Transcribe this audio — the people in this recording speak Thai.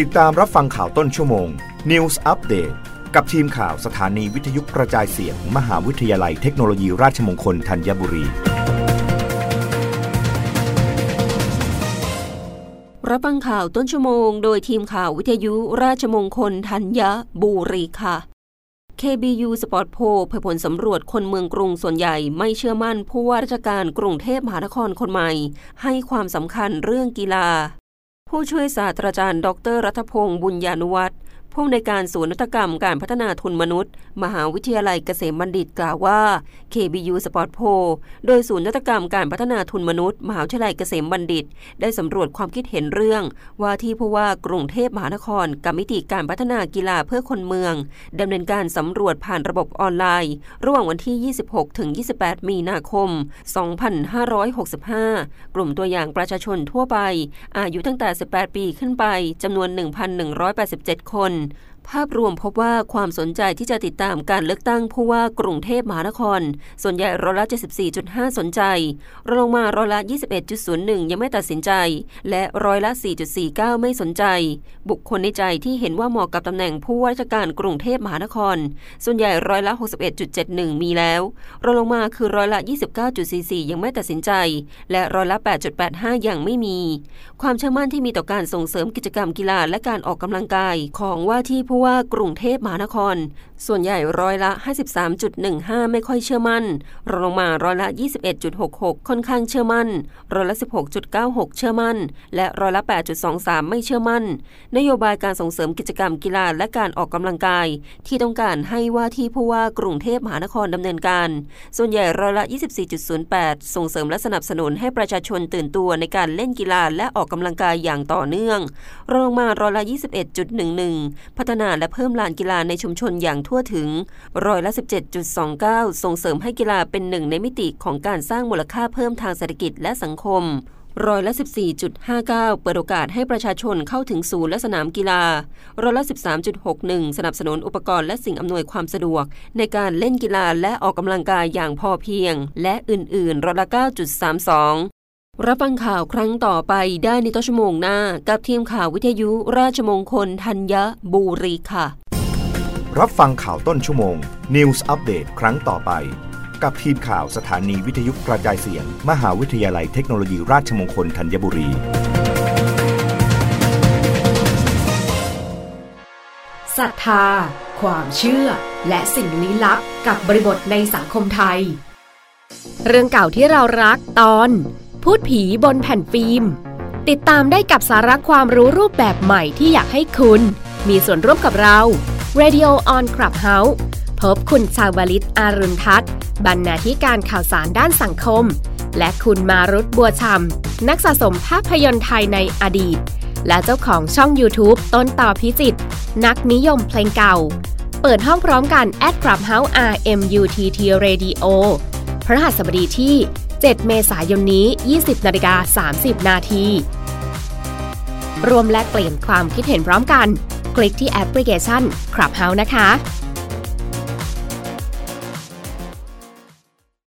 ติดตามรับฟังข่าวต้นชั่วโมง News Update กับทีมข่าวสถานีวิทยุกระจายเสียงมมหาวิทยาลัยเทคโนโลยีราชมงคลธัญบุรี รับฟังข่าวต้นชั่วโมง โดยทีมข่าววิทยุราชมงคลธัญบุรีค่ะ KBU Sport p o เผยผลสำรวจคนเมืองกรุงส่วนใหญ่ไม่เชื่อมั่นผู้ว่าราชการกรุงเทพมหานครคนใหม่ ให้ความสำคัญเรื่องกีฬา ผู้ช่วยศาสตราจารย์ ดร รัฐพงศ์บุญญานุวัฒน์ ผู้อำนการศูนย์นวัตกรรมการพัฒนาทุนมนุษย์ มหาวิทยาลัยเกษมบัณฑิตกล่าวว่า KBU Sport p o โดยศูนย์นวัตกรรมการพัฒนาทุนมนุษย์ มหาวิทยาลัยเกษมบัณฑิต ได้สำรวจความคิดเห็นเรื่อง ว่าที่ผู้ว่ากรุงเทพมหานครกับมิติการพัฒนากีฬาเพื่อคนเมืองดำเนินการสำรวจผ่านระบบออนไลน์ ระหว่างวันที่ 26 ถึง 28 มีนาคม 2565 กลุ่มตัวอย่างประชาชนทั่วไป อายุตั้งแต่ 18 ปีขึ้นไปจำนวน 1,187 คน and ภาพรวมพบว่าความสนใจที่จะติดตามการเลือกตั้งผู้ว่ากรุงเทพมหานคร ส่วนใหญ่ร้อยละ 74.5 สนใจรองลงมาร้อยละ 21.01 ยังไม่ตัดสินใจ และร้อยละ 4.49 ไม่สนใจ บุคคลในใจที่เห็นว่าเหมาะกับตำแหน่งผู้ว่าราชการกรุงเทพมหานคร ส่วนใหญ่ร้อยละ 61.71 มีแล้วรองลงมาคือร้อยละ 29.44 ยังไม่ตัดสินใจ และร้อยละ 8.85 ยังไม่มี ความเชื่อมั่นที่มีต่อการส่งเสริมกิจกรรมกีฬาและการออกกำลังกายของว่าที่ผู้ว่ากรุงเทพมหานคร ส่วนใหญ่ร้อยละ 53.15 ไม่ค่อยเชื่อมั่น รองลงมาร้อยละ 21.66 ค่อนข้างเชื่อมั่น ร้อยละ 16.96 เชื่อมั่น และร้อยละ 8.23 ไม่เชื่อมั่น นโยบายการส่งเสริมกิจกรรมกีฬาและการออกกำลังกาย ที่ต้องการให้ว่าที่ผู้ว่ากรุงเทพมหานครดำเนินการ ส่วนใหญ่ร้อยละ 24.08 ส่งเสริมและสนับสนุนให้ประชาชนตื่นตัวในการเล่นกีฬาและออกกำลังกายอย่างต่อเนื่อง รองลงมาร้อยละ 21.11 พัฒนาและเพิ่มลานกีฬาในชุมชนอย่างทั่วถึงร้อยละ 17.29 ส่งเสริมให้กีฬาเป็นหนึ่งในมิติของการสร้างมูลค่าเพิ่มทางเศรษฐกิจและสังคมร้อยละ 14.59 เปิดโอกาสให้ประชาชนเข้าถึงศูนย์และสนามกีฬา ร้อยละ 13.61 สนับสนุนอุปกรณ์และสิ่งอำนวยความสะดวก ในการเล่นกีฬาและออกกำลังกายอย่างพอเพียง และอื่น ๆ ร้อยละ 9.32 รับฟังข่าวครั้งต่อไปได้ในต้นชั่วโมงหน้า กับทีมข่าววิทยุราชมงคลธัญบุรีค่ะ รับฟังข่าวต้นชั่วโมง News อัปเดตครั้งต่อไป กับทีมข่าวสถานีวิทยุกระจายเสียง มหาวิทยาลัยเทคโนโลยีราชมงคลธัญบุรีศรัทธา ความเชื่อ และสิ่งลี้ลับกับบริบทในสังคมไทย เรื่องเก่าที่เรารักตอน พูดผีบนแผ่นฟิล์ม ติดตามได้กับสาระความรู้รูปแบบใหม่ที่อยากให้คุณ มีส่วนร่วมกับเรา Radio on Clubhouse พบคุณชาวลิตอารุณทัศน์ บรรณาธิการข่าวสารด้านสังคม และคุณมารุตบัวชำนักสะสมภาพยนตร์ไทยในอดีต และเจ้าของช่อง YouTube ต้นต่อพิจิต นักนิยมเพลงเก่า เปิดห้องพร้อมกัน at Clubhouse RMUTT Radio พระหัสบดีที่ 7 เมษายนนี้ 20นาฬิกา30 นาทีรวมและเปลี่ยนความคิดเห็นพร้อมกัน คลิกที่แอปพลิเคชัน Clubhouse นะคะ